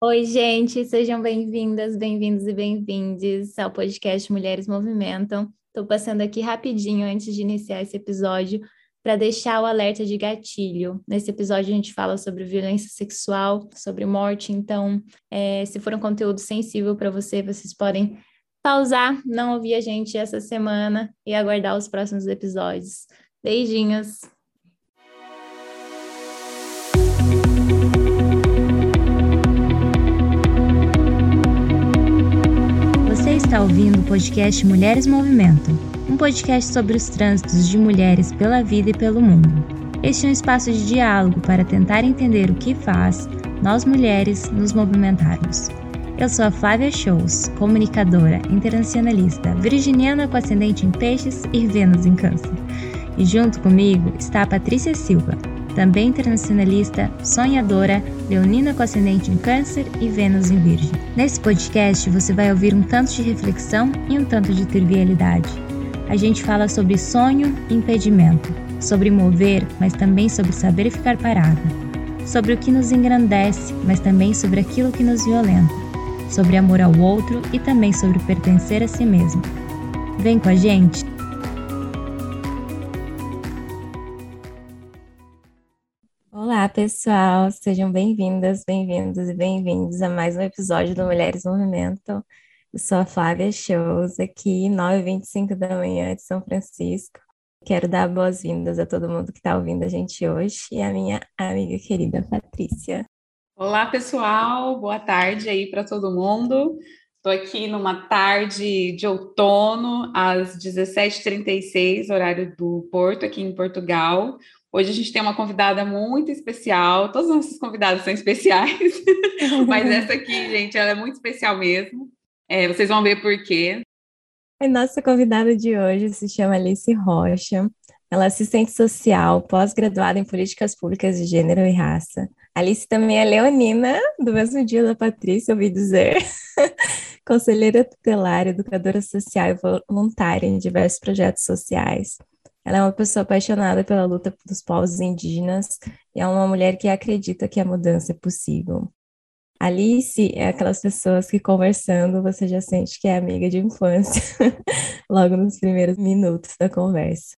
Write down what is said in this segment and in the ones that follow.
Oi, gente, sejam bem-vindas, bem-vindos e bem-vindes ao podcast Mulheres Movimentam. Estou passando aqui rapidinho antes de iniciar esse episódio para deixar o alerta de gatilho. Nesse episódio a gente fala sobre violência sexual, sobre morte, então, é, se for um conteúdo sensível para você, vocês podem pausar, não ouvir a gente essa semana e aguardar os próximos episódios. Beijinhos! Está ouvindo o podcast Mulheres Movimento, um podcast sobre os trânsitos de mulheres pela vida e pelo mundo. Este é um espaço de diálogo para tentar entender o que faz nós mulheres nos movimentarmos. Eu sou a Flávia Shows, comunicadora, internacionalista, virginiana com ascendente em peixes e Vênus em câncer. E junto comigo está a Patrícia Silva, também internacionalista, sonhadora, leonina com ascendente em câncer e Vênus em virgem. Nesse podcast você vai ouvir um tanto de reflexão e um tanto de trivialidade. A gente fala sobre sonho e impedimento, sobre mover, mas também sobre saber ficar parado, sobre o que nos engrandece, mas também sobre aquilo que nos violenta, sobre amor ao outro e também sobre pertencer a si mesmo. Vem com a gente! Olá, pessoal, sejam bem-vindas, bem-vindos e bem-vindos a mais um episódio do Mulheres Movimento. Eu sou a Flávia Shows, aqui 9h25 da manhã de São Francisco. Quero dar boas-vindas a todo mundo que está ouvindo a gente hoje e a minha amiga querida Patrícia. Olá, pessoal, boa tarde aí para todo mundo. Estou aqui numa tarde de outono, às 17h36, horário do Porto, aqui em Portugal. Hoje a gente tem uma convidada muito especial. Todos os nossos convidados são especiais, mas essa aqui, gente, ela é muito especial mesmo. É, vocês vão ver por quê. A nossa convidada de hoje se chama Alice Rocha. Ela é assistente social, pós-graduada em políticas públicas de gênero e raça. Alice também é leonina, do mesmo dia da Patrícia, ouvi dizer. Conselheira tutelar, educadora social e voluntária em diversos projetos sociais. Ela é uma pessoa apaixonada pela luta dos povos indígenas e é uma mulher que acredita que a mudança é possível. Alice é aquelas pessoas que conversando você já sente que é amiga de infância, logo nos primeiros minutos da conversa.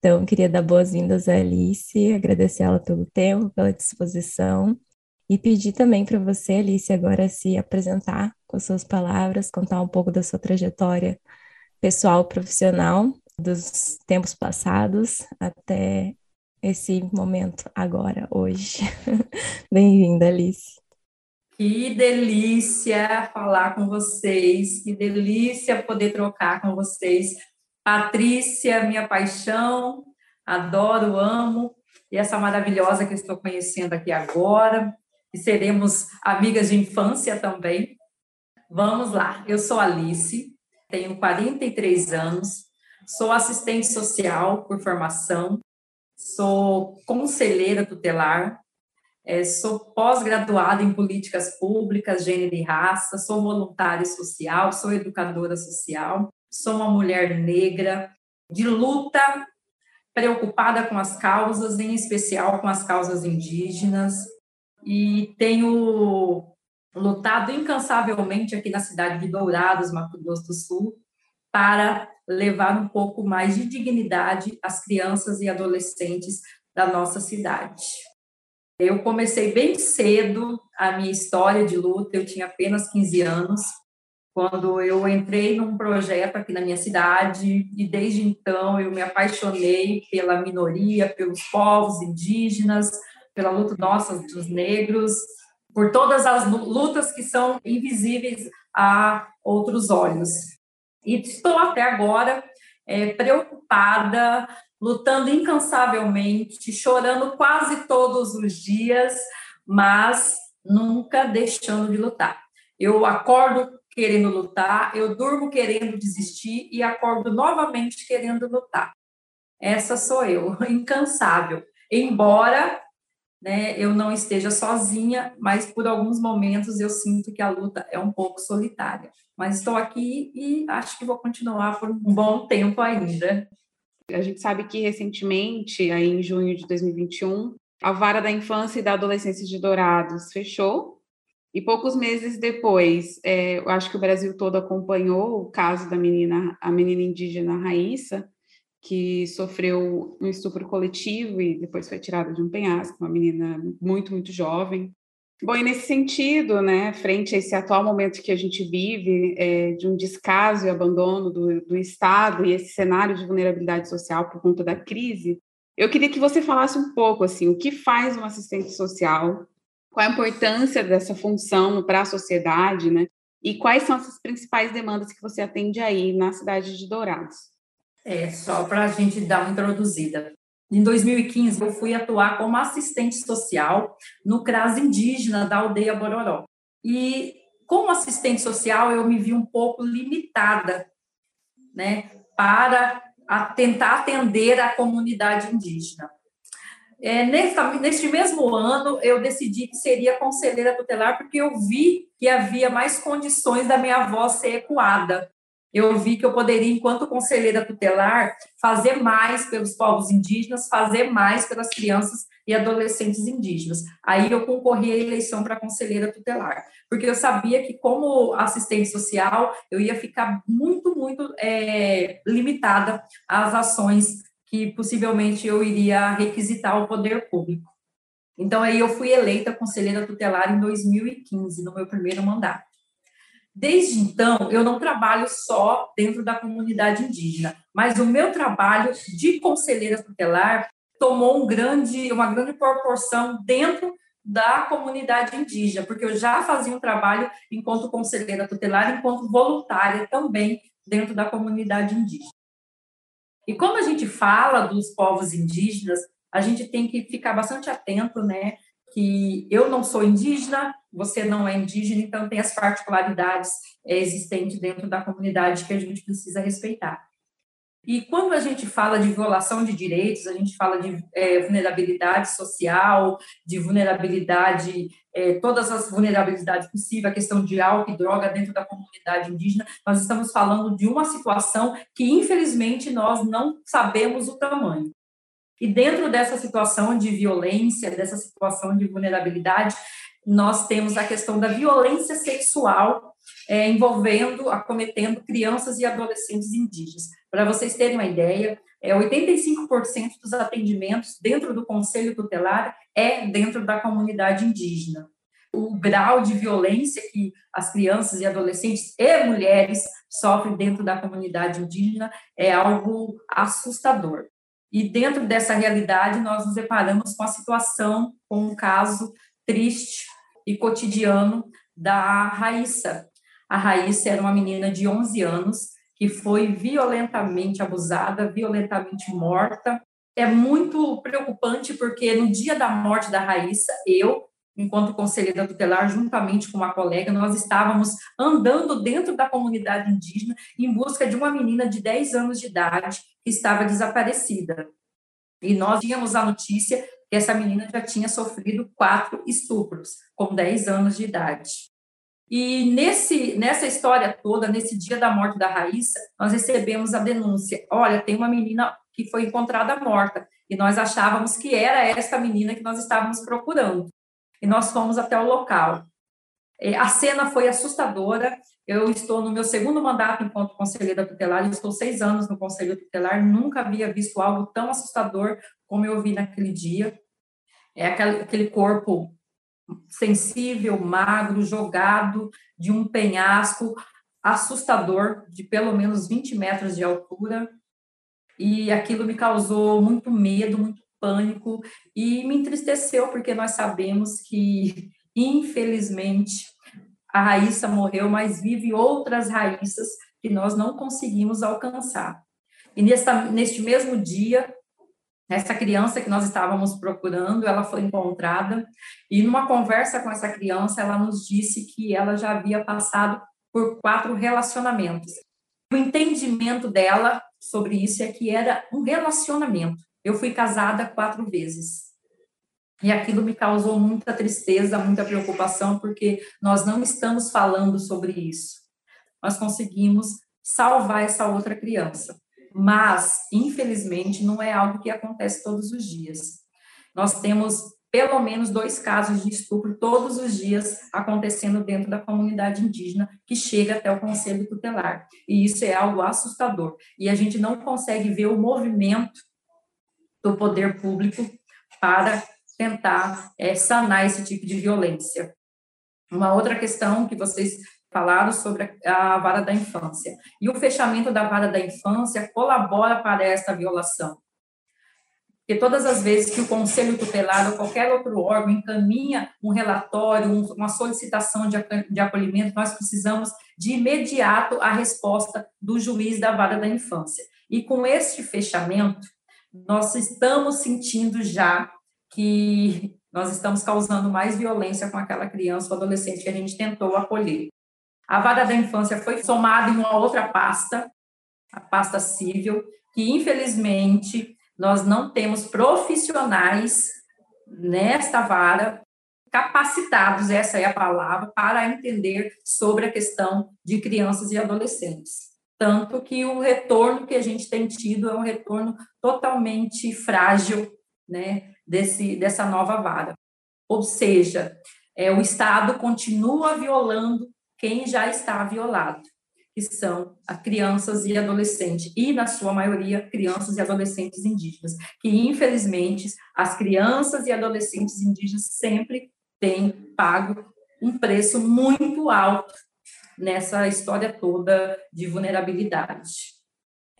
Então, queria dar boas-vindas a Alice, agradecer ela pelo tempo, pela disposição e pedir também para você, Alice, agora se apresentar com suas palavras, contar um pouco da sua trajetória pessoal profissional dos tempos passados até esse momento agora, hoje. Bem-vinda, Alice. Que delícia falar com vocês, que delícia poder trocar com vocês. Patrícia, minha paixão, adoro, amo, e essa maravilhosa que estou conhecendo aqui agora, e seremos amigas de infância também. Vamos lá, eu sou Alice, tenho 43 anos, Sou assistente social por formação, sou conselheira tutelar, é, sou pós-graduada em políticas públicas, gênero e raça, sou voluntária social, sou educadora social, sou uma mulher negra de luta, preocupada com as causas, em especial com as causas indígenas, e tenho lutado incansavelmente aqui na cidade de Dourados, Mato Grosso do Sul, para levar um pouco mais de dignidade às crianças e adolescentes da nossa cidade. Eu comecei bem cedo a minha história de luta, eu tinha apenas 15 anos, quando eu entrei num projeto aqui na minha cidade, e desde então eu me apaixonei pela minoria, pelos povos indígenas, pela luta nossa dos negros, por todas as lutas que são invisíveis a outros olhos. E estou até agora é, preocupada, lutando incansavelmente, chorando quase todos os dias, mas nunca deixando de lutar. Eu acordo querendo lutar, eu durmo querendo desistir e acordo novamente querendo lutar. Essa sou eu, incansável. Embora né, eu não esteja sozinha, mas por alguns momentos eu sinto que a luta é um pouco solitária. Mas estou aqui e acho que vou continuar por um bom tempo ainda. A gente sabe que recentemente, aí em junho de 2021, a vara da infância e da adolescência de Dourados fechou E poucos meses depois, é, eu acho que o Brasil todo acompanhou o caso da menina, a menina indígena Raíssa, que sofreu um estupro coletivo e depois foi tirada de um penhasco, uma menina muito, muito jovem. Bom, e nesse sentido, né, frente a esse atual momento que a gente vive, é, de um descaso e abandono do, do Estado e esse cenário de vulnerabilidade social por conta da crise, eu queria que você falasse um pouco, assim, o que faz um assistente social, qual a importância dessa função para a sociedade, né? E quais são as principais demandas que você atende aí na cidade de Dourados? É, só para a gente dar uma introduzida. Em 2015, eu fui atuar como assistente social no CRAS indígena da aldeia Bororó. E como assistente social, eu me vi um pouco limitada, né, para tentar atender a comunidade indígena. É, neste mesmo ano, eu decidi que seria conselheira tutelar, porque eu vi que havia mais condições da minha voz ser ecoada. Eu vi que eu poderia, enquanto conselheira tutelar, fazer mais pelos povos indígenas, fazer mais pelas crianças e adolescentes indígenas. Aí eu concorri à eleição para conselheira tutelar, porque eu sabia que, como assistente social, eu ia ficar muito, muito é, limitada às ações que possivelmente eu iria requisitar o poder público. Então, aí eu fui eleita conselheira tutelar em 2015, no meu primeiro mandato. Desde então, eu não trabalho só dentro da comunidade indígena, mas o meu trabalho de conselheira tutelar tomou um grande, uma grande proporção dentro da comunidade indígena, porque eu já fazia um trabalho enquanto conselheira tutelar, enquanto voluntária também dentro da comunidade indígena. E quando a gente fala dos povos indígenas, a gente tem que ficar bastante atento, né? Que eu não sou indígena, você não é indígena, então tem as particularidades é, existentes dentro da comunidade que a gente precisa respeitar. E quando a gente fala de violação de direitos, a gente fala de é, vulnerabilidade social, de vulnerabilidade, é, todas as vulnerabilidades possíveis, a questão de álcool e droga dentro da comunidade indígena, nós estamos falando de uma situação que, infelizmente, nós não sabemos o tamanho. E dentro dessa situação de violência, dessa situação de vulnerabilidade, nós temos a questão da violência sexual é, envolvendo, acometendo crianças e adolescentes indígenas. Para vocês terem uma ideia, é, 85% dos atendimentos dentro do Conselho Tutelar é dentro da comunidade indígena. O grau de violência que as crianças e adolescentes e mulheres sofrem dentro da comunidade indígena é algo assustador. E dentro dessa realidade, nós nos deparamos com a situação, com um caso triste e cotidiano da Raíssa. A Raíssa era uma menina de 11 anos que foi violentamente abusada, violentamente morta. É muito preocupante porque no dia da morte da Raíssa, eu, enquanto conselheira tutelar, juntamente com uma colega, nós estávamos andando dentro da comunidade indígena em busca de uma menina de 10 anos de idade que estava desaparecida. E nós tínhamos a notícia que essa menina já tinha sofrido quatro estupros, com 10 anos de idade. E nesse, nessa história toda, nesse dia da morte da Raíssa, nós recebemos a denúncia: olha, tem uma menina que foi encontrada morta, e nós achávamos que era essa menina que nós estávamos procurando. E nós fomos até o local. A cena foi assustadora. Eu estou no meu segundo mandato enquanto conselheira tutelar, estou seis anos no conselho tutelar, nunca havia visto algo tão assustador como eu vi naquele dia. É aquele corpo sensível, magro, jogado de um penhasco assustador, de pelo menos 20 metros de altura. E aquilo me causou muito medo, muito pânico e me entristeceu, porque nós sabemos que, infelizmente, a Raíssa morreu, mas vive outras Raíssas que nós não conseguimos alcançar. E neste mesmo dia, essa criança que nós estávamos procurando, ela foi encontrada e numa conversa com essa criança, ela nos disse que ela já havia passado por quatro relacionamentos. O entendimento dela sobre isso é que era um relacionamento. Eu fui casada quatro vezes. E aquilo me causou muita tristeza, muita preocupação, porque nós não estamos falando sobre isso. Nós conseguimos salvar essa outra criança mas, infelizmente, não é algo que acontece todos os dias. Nós temos pelo menos dois casos de estupro todos os dias acontecendo dentro da comunidade indígena que chega até o conselho tutelar. E isso é algo assustador. E a gente não consegue ver o movimento do poder público para tentar é, sanar esse tipo de violência. Uma outra questão que vocês falaram sobre a vara da infância. E o fechamento da vara da infância colabora para esta violação. Porque todas as vezes que o conselho tutelar ou qualquer outro órgão encaminha um relatório, uma solicitação de acolhimento, nós precisamos de imediato a resposta do juiz da vara da infância. E com este fechamento, nós estamos sentindo já que nós estamos causando mais violência com aquela criança ou adolescente que a gente tentou acolher. A vara da infância foi somada em uma outra pasta, a pasta civil, que infelizmente nós não temos profissionais nesta vara capacitados, essa é a palavra, para entender sobre a questão de crianças e adolescentes. Tanto que o retorno que a gente tem tido é um retorno totalmente frágil, né, desse, dessa nova vara. Ou seja, é, o Estado continua violando quem já está violado, que são as crianças e adolescentes, e, na sua maioria, crianças e adolescentes indígenas, que, infelizmente, as crianças e adolescentes indígenas sempre têm pago um preço muito alto nessa história toda de vulnerabilidade.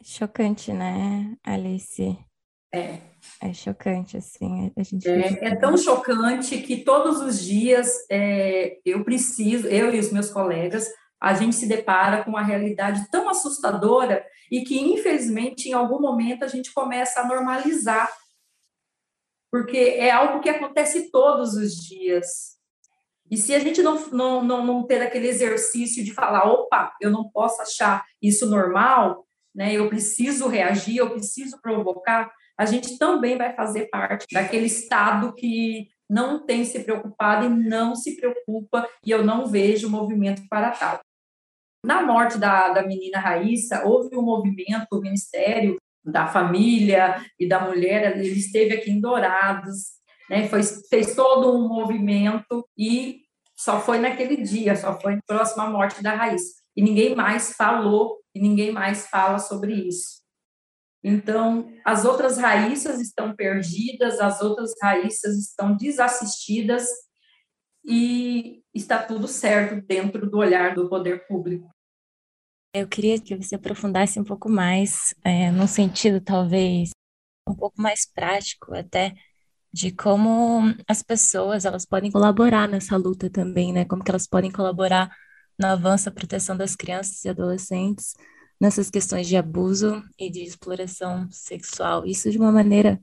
Chocante, né, Alice? É. É chocante, assim. A gente é, é tão chocante que todos os dias é, eu preciso, eu e os meus colegas, a gente se depara com uma realidade tão assustadora e que, infelizmente, em algum momento a gente começa a normalizar, porque é algo que acontece todos os dias. E se a gente não, não, não, não ter aquele exercício de falar, opa, eu não posso achar isso normal, né? Eu preciso reagir, eu preciso provocar, a gente também vai fazer parte daquele Estado que não tem se preocupado e não se preocupa, e eu não vejo movimento para tal. Na morte da, da menina Raíssa, houve um movimento, o Ministério da Família e da Mulher, ele esteve aqui em Dourados, né, foi, fez todo um movimento e só foi naquele dia, só foi próximo à morte da Raíssa. E ninguém mais falou, e ninguém mais fala sobre isso. Então, as outras raíças estão perdidas, as outras raíças estão desassistidas e está tudo certo dentro do olhar do poder público. Eu queria que você aprofundasse um pouco mais, é, num sentido talvez um pouco mais prático até, de como as pessoas elas podem colaborar nessa luta também, né? Como que elas podem colaborar no avanço à proteção das crianças e adolescentes nessas questões de abuso e de exploração sexual. Isso de uma maneira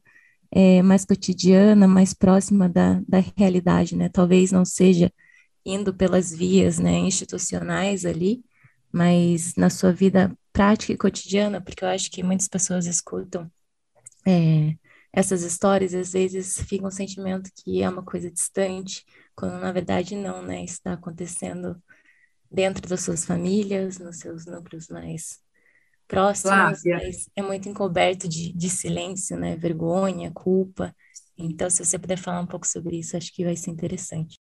é, mais cotidiana, mais próxima da, da realidade, né? Talvez não seja indo pelas vias né, institucionais ali, mas na sua vida prática e cotidiana, porque eu acho que muitas pessoas escutam é, essas histórias, às vezes fica um sentimento que é uma coisa distante, quando na verdade não, né? Está acontecendo dentro das suas famílias, nos seus núcleos mais próximos, mas é muito encoberto de, de silêncio, né? Vergonha, culpa. Então, se você puder falar um pouco sobre isso, acho que vai ser interessante.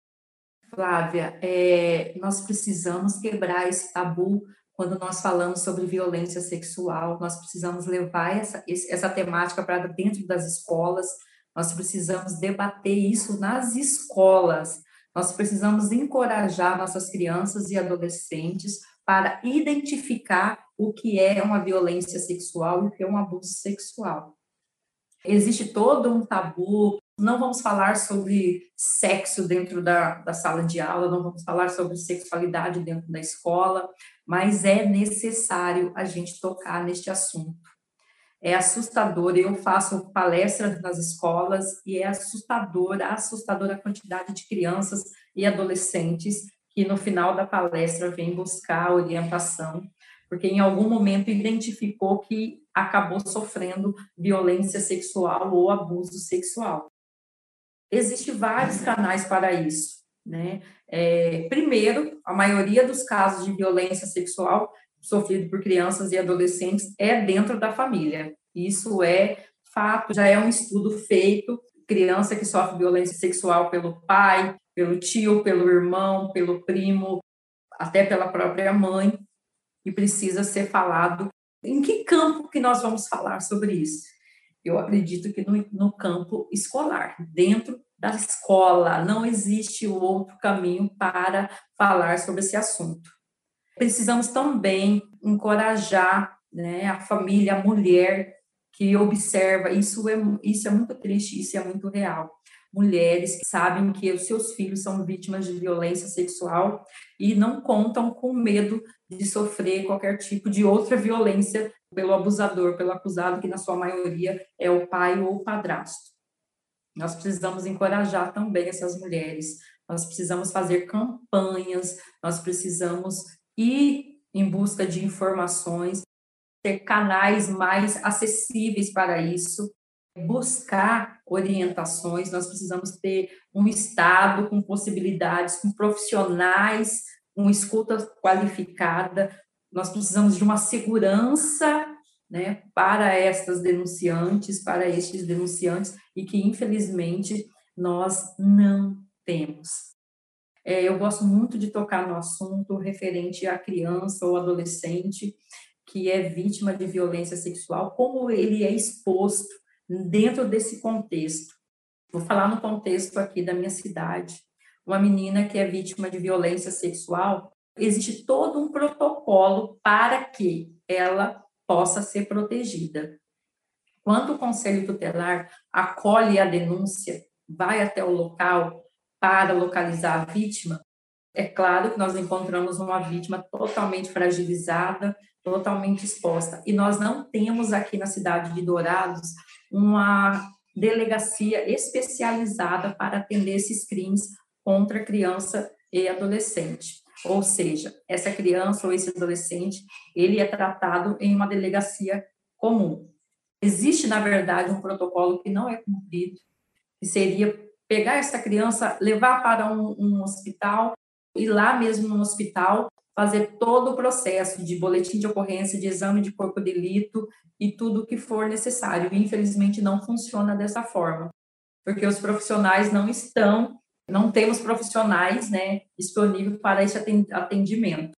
Flávia, é, nós precisamos quebrar esse tabu quando nós falamos sobre violência sexual. Nós precisamos levar essa, essa temática para dentro das escolas. Nós precisamos debater isso nas escolas. Nós precisamos encorajar nossas crianças e adolescentes para identificar o que é uma violência sexual e o que é um abuso sexual. Existe todo um tabu, não vamos falar sobre sexo dentro da, da sala de aula, não vamos falar sobre sexualidade dentro da escola, mas é necessário a gente tocar neste assunto. É assustador, eu faço palestras nas escolas e é assustadora, assustadora a quantidade de crianças e adolescentes que no final da palestra vem buscar orientação, porque em algum momento identificou que acabou sofrendo violência sexual ou abuso sexual. Existem vários canais para isso, né? É, primeiro, a maioria dos casos de violência sexual sofrido por crianças e adolescentes é dentro da família. Isso é fato, já é um estudo feito criança que sofre violência sexual pelo pai, pelo tio, pelo irmão, pelo primo, até pela própria mãe, e precisa ser falado. Em que campo que nós vamos falar sobre isso? Eu acredito que no, no campo escolar, dentro da escola, não existe outro caminho para falar sobre esse assunto. Precisamos também encorajar né, a família, a mulher que observa, isso é, isso é muito triste, isso é muito real. Mulheres que sabem que os seus filhos são vítimas de violência sexual e não contam com medo de sofrer qualquer tipo de outra violência pelo abusador, pelo acusado, que na sua maioria é o pai ou o padrasto. Nós precisamos encorajar também essas mulheres, nós precisamos fazer campanhas, nós precisamos ir em busca de informações, ter canais mais acessíveis para isso, buscar orientações, nós precisamos ter um Estado com possibilidades, com profissionais, uma escuta qualificada, nós precisamos de uma segurança né, para estas denunciantes, para estes denunciantes, e que infelizmente nós não temos. É, eu gosto muito de tocar no assunto referente à criança ou adolescente que é vítima de violência sexual, como ele é exposto dentro desse contexto. Vou falar no contexto aqui da minha cidade. Uma menina que é vítima de violência sexual, existe todo um protocolo para que ela possa ser protegida. Quando o conselho tutelar acolhe a denúncia, vai até o local para localizar a vítima, é claro que nós encontramos uma vítima totalmente fragilizada, totalmente exposta. E nós não temos aqui na cidade de Dourados uma delegacia especializada para atender esses crimes contra criança e adolescente. Ou seja, essa criança ou esse adolescente, ele é tratado em uma delegacia comum. Existe, na verdade, um protocolo que não é cumprido, que seria pegar essa criança, levar para um, um hospital, ir lá mesmo no hospital, fazer todo o processo de boletim de ocorrência, de exame de corpo de delito e tudo o que for necessário. Infelizmente, não funciona dessa forma, porque os profissionais não estão não temos profissionais né, disponíveis para esse atendimento.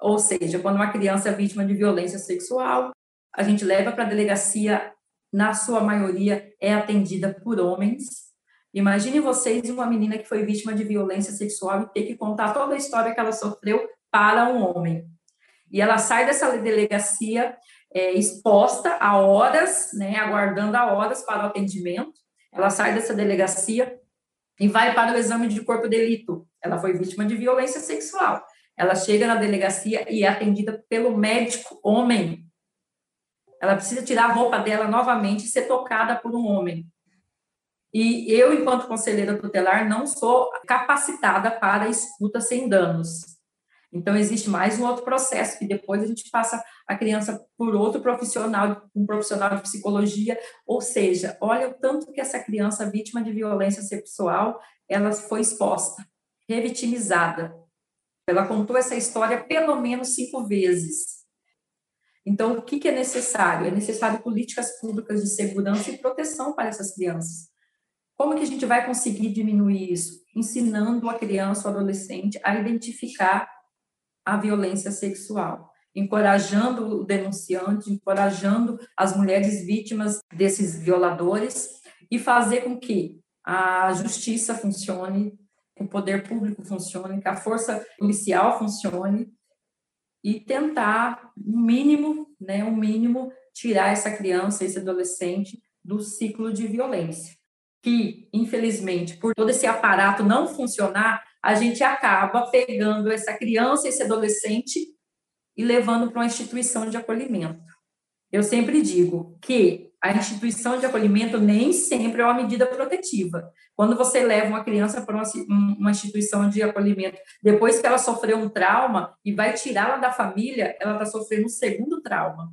Ou seja, quando uma criança é vítima de violência sexual, a gente leva para a delegacia, na sua maioria é atendida por homens. Imagine vocês uma menina que foi vítima de violência sexual e ter que contar toda a história que ela sofreu para um homem. E ela sai dessa delegacia é, exposta a horas, né, aguardando a horas para o atendimento. Ela sai dessa delegacia e vai para o exame de corpo de delito. Ela foi vítima de violência sexual. Ela chega na delegacia e é atendida pelo médico homem. Ela precisa tirar a roupa dela novamente e ser tocada por um homem. E eu, enquanto conselheira tutelar, não sou capacitada para escuta sem danos. Então, existe mais um outro processo, que depois a gente passa a criança por outro profissional, um profissional de psicologia, ou seja, olha o tanto que essa criança vítima de violência sexual, ela foi exposta, revitimizada. Ela contou essa história pelo menos cinco vezes. Então, o que, é necessário? É necessário políticas públicas de segurança e proteção para essas crianças. Como que a gente vai conseguir diminuir isso? Ensinando a criança ou adolescente a identificar a violência sexual, encorajando o denunciante, encorajando as mulheres vítimas desses violadores e fazer com que a justiça funcione, o poder público funcione, que a força policial funcione e tentar o mínimo, né, o mínimo tirar essa criança, esse adolescente do ciclo de violência. Que, infelizmente, por todo esse aparato não funcionar, a gente acaba pegando essa criança, esse adolescente e levando para uma instituição de acolhimento. Eu sempre digo que a instituição de acolhimento nem sempre é uma medida protetiva. Quando você leva uma criança para uma instituição de acolhimento, depois que ela sofreu um trauma e vai tirá-la da família, ela está sofrendo um segundo trauma.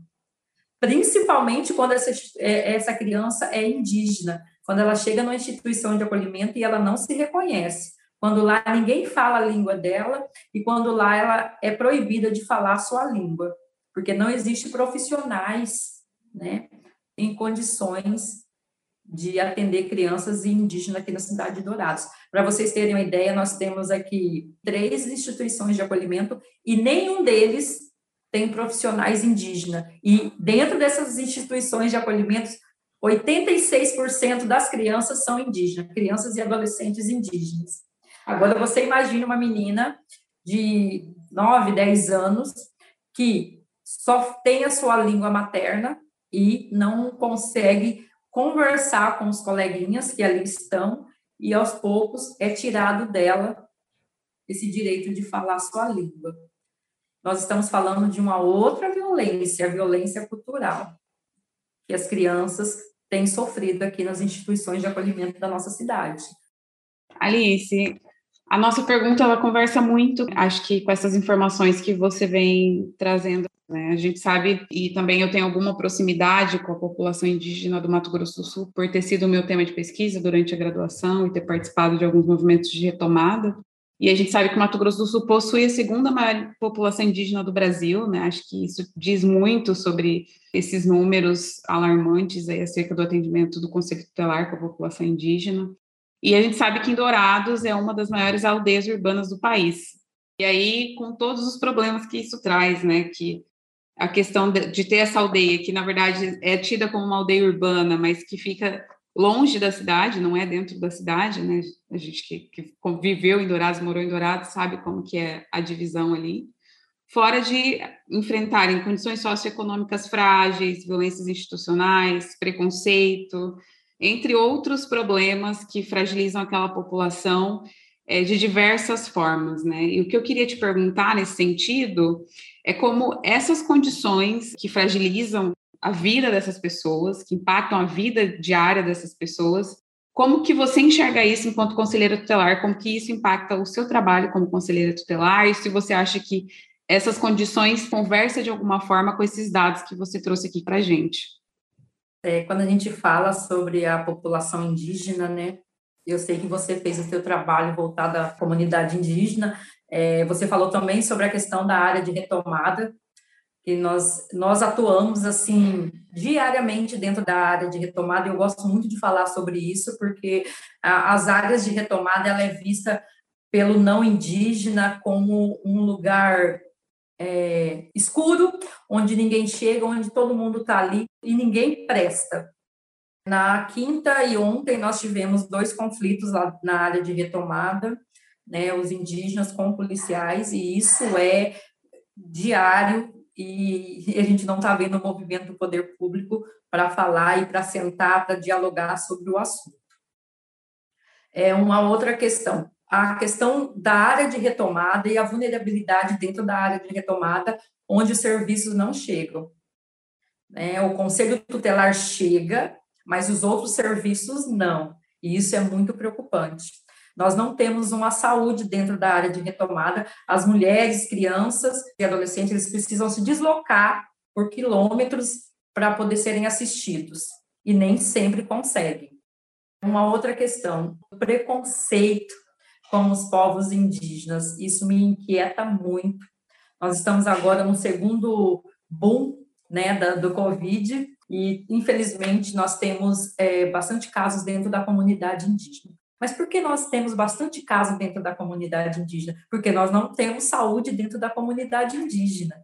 Principalmente quando essa, é, essa criança é indígena, quando ela chega numa instituição de acolhimento e ela não se reconhece quando lá ninguém fala a língua dela e quando lá ela é proibida de falar a sua língua, porque não existe profissionais, né, em condições de atender crianças indígenas aqui na cidade de Dourados. Para vocês terem uma ideia, nós temos aqui três instituições de acolhimento e nenhum deles tem profissionais indígenas. E dentro dessas instituições de acolhimento, 86% das crianças são indígenas, crianças e adolescentes indígenas. Agora, você imagina uma menina de 9, 10 anos que só tem a sua língua materna e não consegue conversar com os coleguinhas que ali estão, e aos poucos é tirado dela esse direito de falar sua língua. Nós estamos falando de uma outra violência, a violência cultural, que as crianças têm sofrido aqui nas instituições de acolhimento da nossa cidade. Alice, a nossa pergunta ela conversa muito, acho que com essas informações que você vem trazendo. Né? A gente sabe, e também eu tenho alguma proximidade com a população indígena do Mato Grosso do Sul, por ter sido o meu tema de pesquisa durante a graduação e ter participado de alguns movimentos de retomada. E a gente sabe que o Mato Grosso do Sul possui a segunda maior população indígena do Brasil, né? Acho que isso diz muito sobre esses números alarmantes aí acerca do atendimento do Conselho Tutelar com a população indígena. E a gente sabe que em Dourados é uma das maiores aldeias urbanas do país. E aí, com todos os problemas que isso traz, né? Que a questão de, ter essa aldeia, que na verdade é tida como uma aldeia urbana, mas que fica longe da cidade, não é dentro da cidade, né? A gente que, que viveu em Dourados, morou em Dourados, sabe como que é a divisão ali. Fora de enfrentarem condições socioeconômicas frágeis, violências institucionais, preconceito, entre outros problemas que fragilizam aquela população é, de diversas formas, né? E o que eu queria te perguntar nesse sentido é como essas condições que fragilizam a vida dessas pessoas, que impactam a vida diária dessas pessoas, como que você enxerga isso enquanto conselheira tutelar? Como que isso impacta o seu trabalho como conselheira tutelar? E se você acha que essas condições conversam de alguma forma com esses dados que você trouxe aqui para a gente? É, quando a gente fala sobre a população indígena, né, eu sei que você fez o seu trabalho voltado à comunidade indígena, é, você falou também sobre a questão da área de retomada, que nós, nós atuamos, assim, diariamente dentro da área de retomada, eu gosto muito de falar sobre isso, porque a, as áreas de retomada, ela é vista pelo não indígena como um lugar é, escuro, onde ninguém chega, onde todo mundo está ali e ninguém presta. Na quinta e ontem nós tivemos dois conflitos lá na área de retomada, né, os indígenas com policiais, e isso é diário, e a gente não está vendo o movimento do poder público para falar e para sentar, para dialogar sobre o assunto. É uma outra questão a questão da área de retomada e a vulnerabilidade dentro da área de retomada, onde os serviços não chegam. Né? O conselho tutelar chega, mas os outros serviços não. E isso é muito preocupante. Nós não temos uma saúde dentro da área de retomada. As mulheres, crianças e adolescentes, eles precisam se deslocar por quilômetros para poder serem assistidos. E nem sempre conseguem. Uma outra questão, o preconceito com os povos indígenas. Isso me inquieta muito. Nós estamos agora no segundo boom né, da, do Covid e, infelizmente, nós temos é, bastante casos dentro da comunidade indígena. Mas por que nós temos bastante casos dentro da comunidade indígena? Porque nós não temos saúde dentro da comunidade indígena.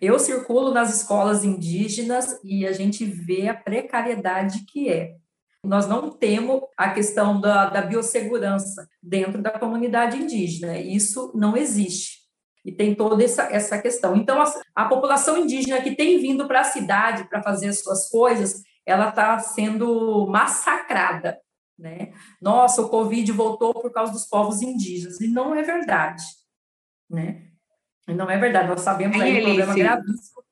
Eu circulo nas escolas indígenas e a gente vê a precariedade que é. Nós não temos a questão da, da biossegurança dentro da comunidade indígena, isso não existe. E tem toda essa, essa questão. Então, a, a população indígena que tem vindo para a cidade para fazer as suas coisas, ela está sendo massacrada. Né? Nossa, o Covid voltou por causa dos povos indígenas. E não é verdade. Né? não é verdade. Nós sabemos aí, aí um problema gravíssimo.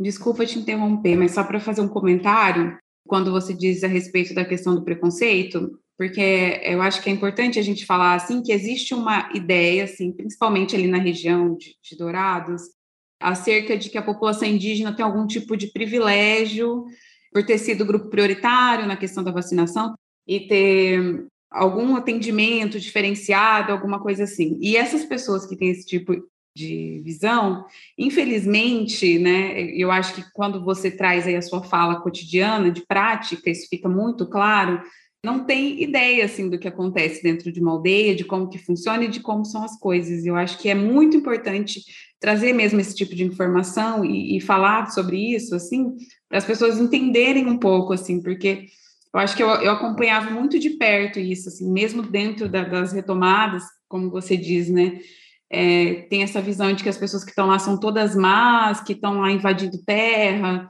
Desculpa te interromper, mas só para fazer um comentário, quando você diz a respeito da questão do preconceito, porque eu acho que é importante a gente falar assim que existe uma ideia, assim, principalmente ali na região de, de Dourados, acerca de que a população indígena tem algum tipo de privilégio por ter sido grupo prioritário na questão da vacinação e ter algum atendimento diferenciado, alguma coisa assim. E essas pessoas que têm esse tipo de visão, infelizmente, né, eu acho que quando você traz aí a sua fala cotidiana, de prática, isso fica muito claro, não tem ideia, assim, do que acontece dentro de uma aldeia, de como que funciona e de como são as coisas. Eu acho que é muito importante trazer mesmo esse tipo de informação e, e falar sobre isso, assim, para as pessoas entenderem um pouco, assim, porque eu acho que eu, eu acompanhava muito de perto isso, assim, mesmo dentro da, das retomadas, como você diz, né, é, tem essa visão de que as pessoas que estão lá são todas más, que estão lá invadindo terra,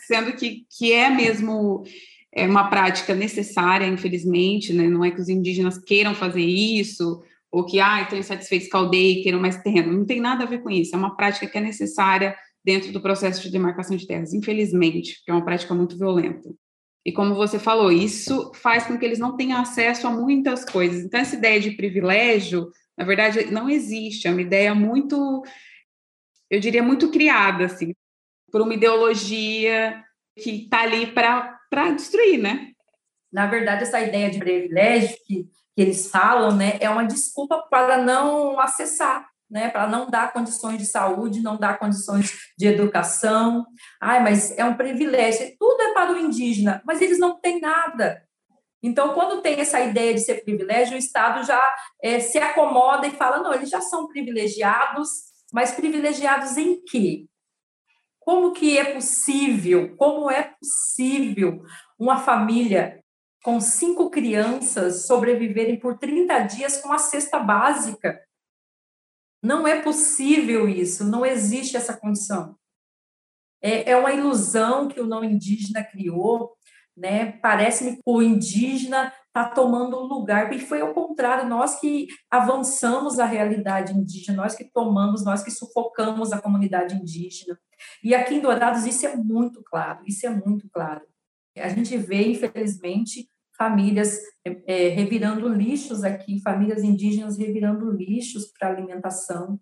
sendo que, que é mesmo é uma prática necessária, infelizmente, né? não é que os indígenas queiram fazer isso, ou que, ah, estão insatisfeitos com a aldeia e queiram mais terreno, não tem nada a ver com isso, é uma prática que é necessária dentro do processo de demarcação de terras, infelizmente, porque é uma prática muito violenta. E como você falou, isso faz com que eles não tenham acesso a muitas coisas. Então, essa ideia de privilégio na verdade, não existe, é uma ideia muito, eu diria, muito criada, assim, por uma ideologia que está ali para destruir, né? Na verdade, essa ideia de privilégio que, que eles falam, né, é uma desculpa para não acessar, né, para não dar condições de saúde, não dar condições de educação. Ai, mas é um privilégio, tudo é para o indígena, mas eles não têm nada. Então, quando tem essa ideia de ser privilégio, o Estado já é, se acomoda e fala: não, eles já são privilegiados, mas privilegiados em quê? Como que é possível? Como é possível uma família com cinco crianças sobreviverem por 30 dias com a cesta básica? Não é possível isso, não existe essa condição. É, é uma ilusão que o não indígena criou né? Parece-me que o indígena está tomando lugar, e foi ao contrário, nós que avançamos a realidade indígena, nós que tomamos, nós que sufocamos a comunidade indígena. E aqui em Dourados isso é muito claro, isso é muito claro. A gente vê, infelizmente, famílias é, revirando lixos aqui, famílias indígenas revirando lixos para alimentação.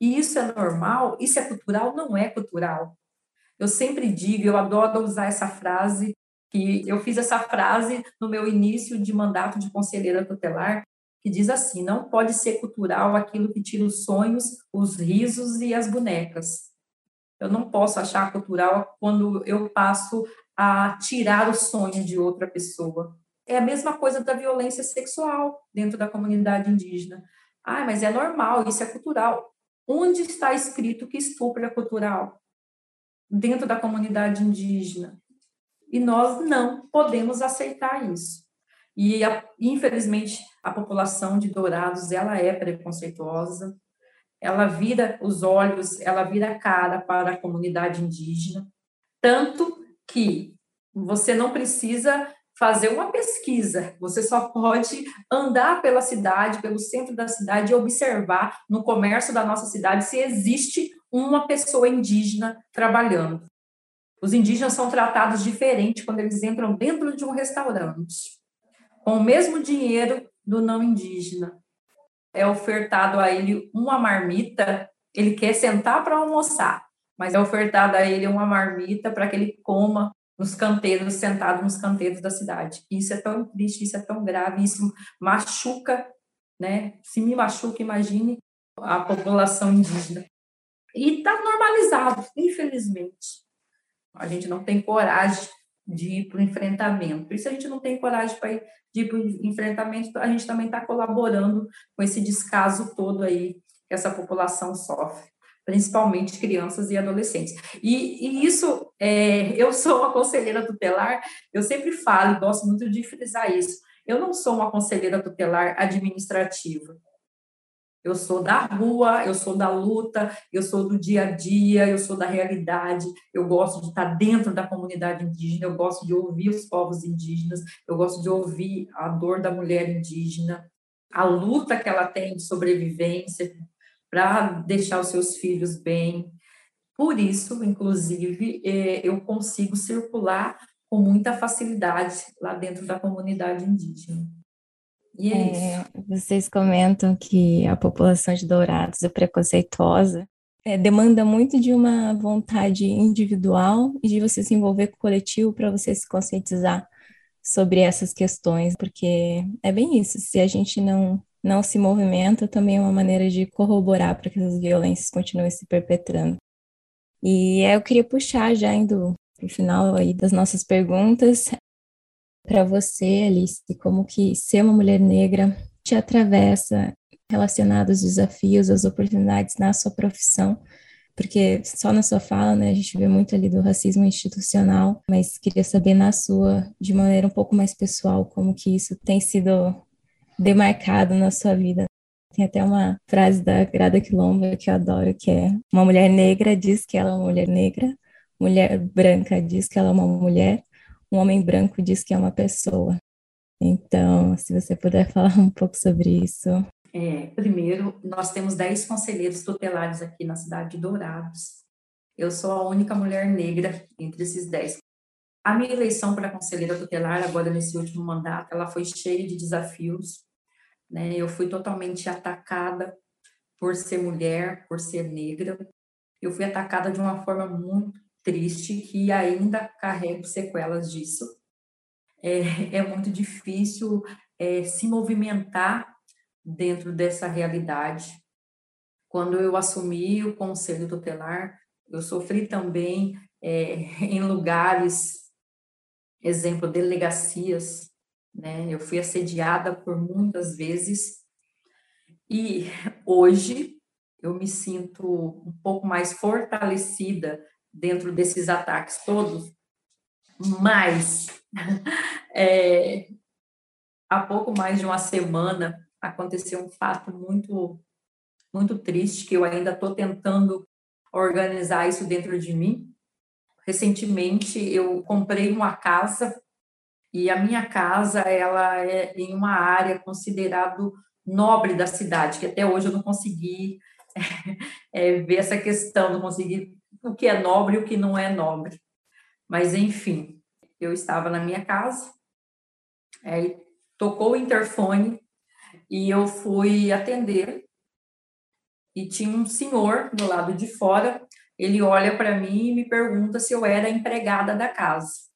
E isso é normal? Isso é cultural? Não é cultural. Eu sempre digo, eu adoro usar essa frase que eu fiz essa frase no meu início de mandato de conselheira tutelar, que diz assim: não pode ser cultural aquilo que tira os sonhos, os risos e as bonecas. Eu não posso achar cultural quando eu passo a tirar o sonho de outra pessoa. É a mesma coisa da violência sexual dentro da comunidade indígena. Ah, mas é normal, isso é cultural. Onde está escrito que estupro é cultural? Dentro da comunidade indígena. E nós não podemos aceitar isso. E, infelizmente, a população de Dourados, ela é preconceituosa, ela vira os olhos, ela vira a cara para a comunidade indígena, tanto que você não precisa fazer uma pesquisa, você só pode andar pela cidade, pelo centro da cidade e observar no comércio da nossa cidade se existe uma pessoa indígena trabalhando. Os indígenas são tratados diferente quando eles entram dentro de um restaurante, com o mesmo dinheiro do não indígena. É ofertado a ele uma marmita, ele quer sentar para almoçar, mas é ofertado a ele uma marmita para que ele coma nos canteiros, sentado nos canteiros da cidade. Isso é tão triste, isso é tão grave, isso machuca, né? Se me machuca, imagine a população indígena. E está normalizado, infelizmente. A gente não tem coragem de ir para o enfrentamento. Por isso a gente não tem coragem para ir, de ir para o enfrentamento, a gente também está colaborando com esse descaso todo aí que essa população sofre, principalmente crianças e adolescentes. E, e isso, é, eu sou uma conselheira tutelar, eu sempre falo, gosto muito de frisar isso, eu não sou uma conselheira tutelar administrativa, eu sou da rua, eu sou da luta, eu sou do dia a dia, eu sou da realidade, eu gosto de estar dentro da comunidade indígena, eu gosto de ouvir os povos indígenas, eu gosto de ouvir a dor da mulher indígena, a luta que ela tem de sobrevivência para deixar os seus filhos bem. Por isso, inclusive, é, eu consigo circular com muita facilidade lá dentro da comunidade indígena. E é, é vocês comentam que a população de Dourados é preconceituosa. É, demanda muito de uma vontade individual e de você se envolver com o coletivo para você se conscientizar sobre essas questões, porque é bem isso. Se a gente não não se movimenta, também é uma maneira de corroborar para que essas violências continuem se perpetrando. E eu queria puxar já indo para o final aí das nossas perguntas para você, Alice, como que ser uma mulher negra te atravessa relacionado aos desafios, às oportunidades na sua profissão, porque só na sua fala, né, a gente vê muito ali do racismo institucional, mas queria saber na sua, de maneira um pouco mais pessoal, como que isso tem sido demarcado na sua vida. Tem até uma frase da Grada Quilombo que eu adoro, que é uma mulher negra diz que ela é uma mulher negra, mulher branca diz que ela é uma mulher, um homem branco diz que é uma pessoa. Então, se você puder falar um pouco sobre isso. É, primeiro, nós temos 10 conselheiros tutelares aqui na cidade de Dourados. Eu sou a única mulher negra entre esses 10. A minha eleição para conselheira tutelar, agora nesse último mandato, ela foi cheia de desafios. Né? Eu fui totalmente atacada por ser mulher, por ser negra. Eu fui atacada de uma forma muito triste que ainda carrego sequelas disso. É, é muito difícil é, se movimentar dentro dessa realidade. Quando eu assumi o conselho tutelar, eu sofri também é, em lugares, exemplo, delegacias, né? Eu fui assediada por muitas vezes e hoje eu me sinto um pouco mais fortalecida dentro desses ataques todos, mas é, há pouco mais de uma semana aconteceu um fato muito, muito triste que eu ainda estou tentando organizar isso dentro de mim. Recentemente eu comprei uma casa e a minha casa ela é em uma área considerado nobre da cidade, que até hoje eu não consegui é, ver essa questão, não consegui o que é nobre e o que não é nobre. Mas enfim, eu estava na minha casa, aí tocou o interfone e eu fui atender e tinha um senhor do lado de fora. Ele olha para mim e me pergunta se eu era empregada da casa.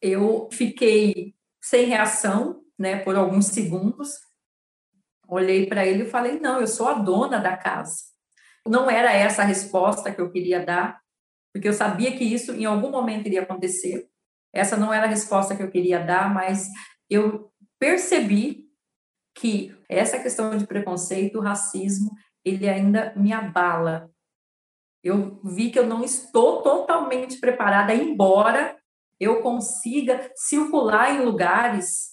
Eu fiquei sem reação, né, por alguns segundos. Olhei para ele e falei: "Não, eu sou a dona da casa". Não era essa a resposta que eu queria dar, porque eu sabia que isso em algum momento iria acontecer. Essa não era a resposta que eu queria dar, mas eu percebi que essa questão de preconceito, racismo, ele ainda me abala. Eu vi que eu não estou totalmente preparada, embora eu consiga circular em lugares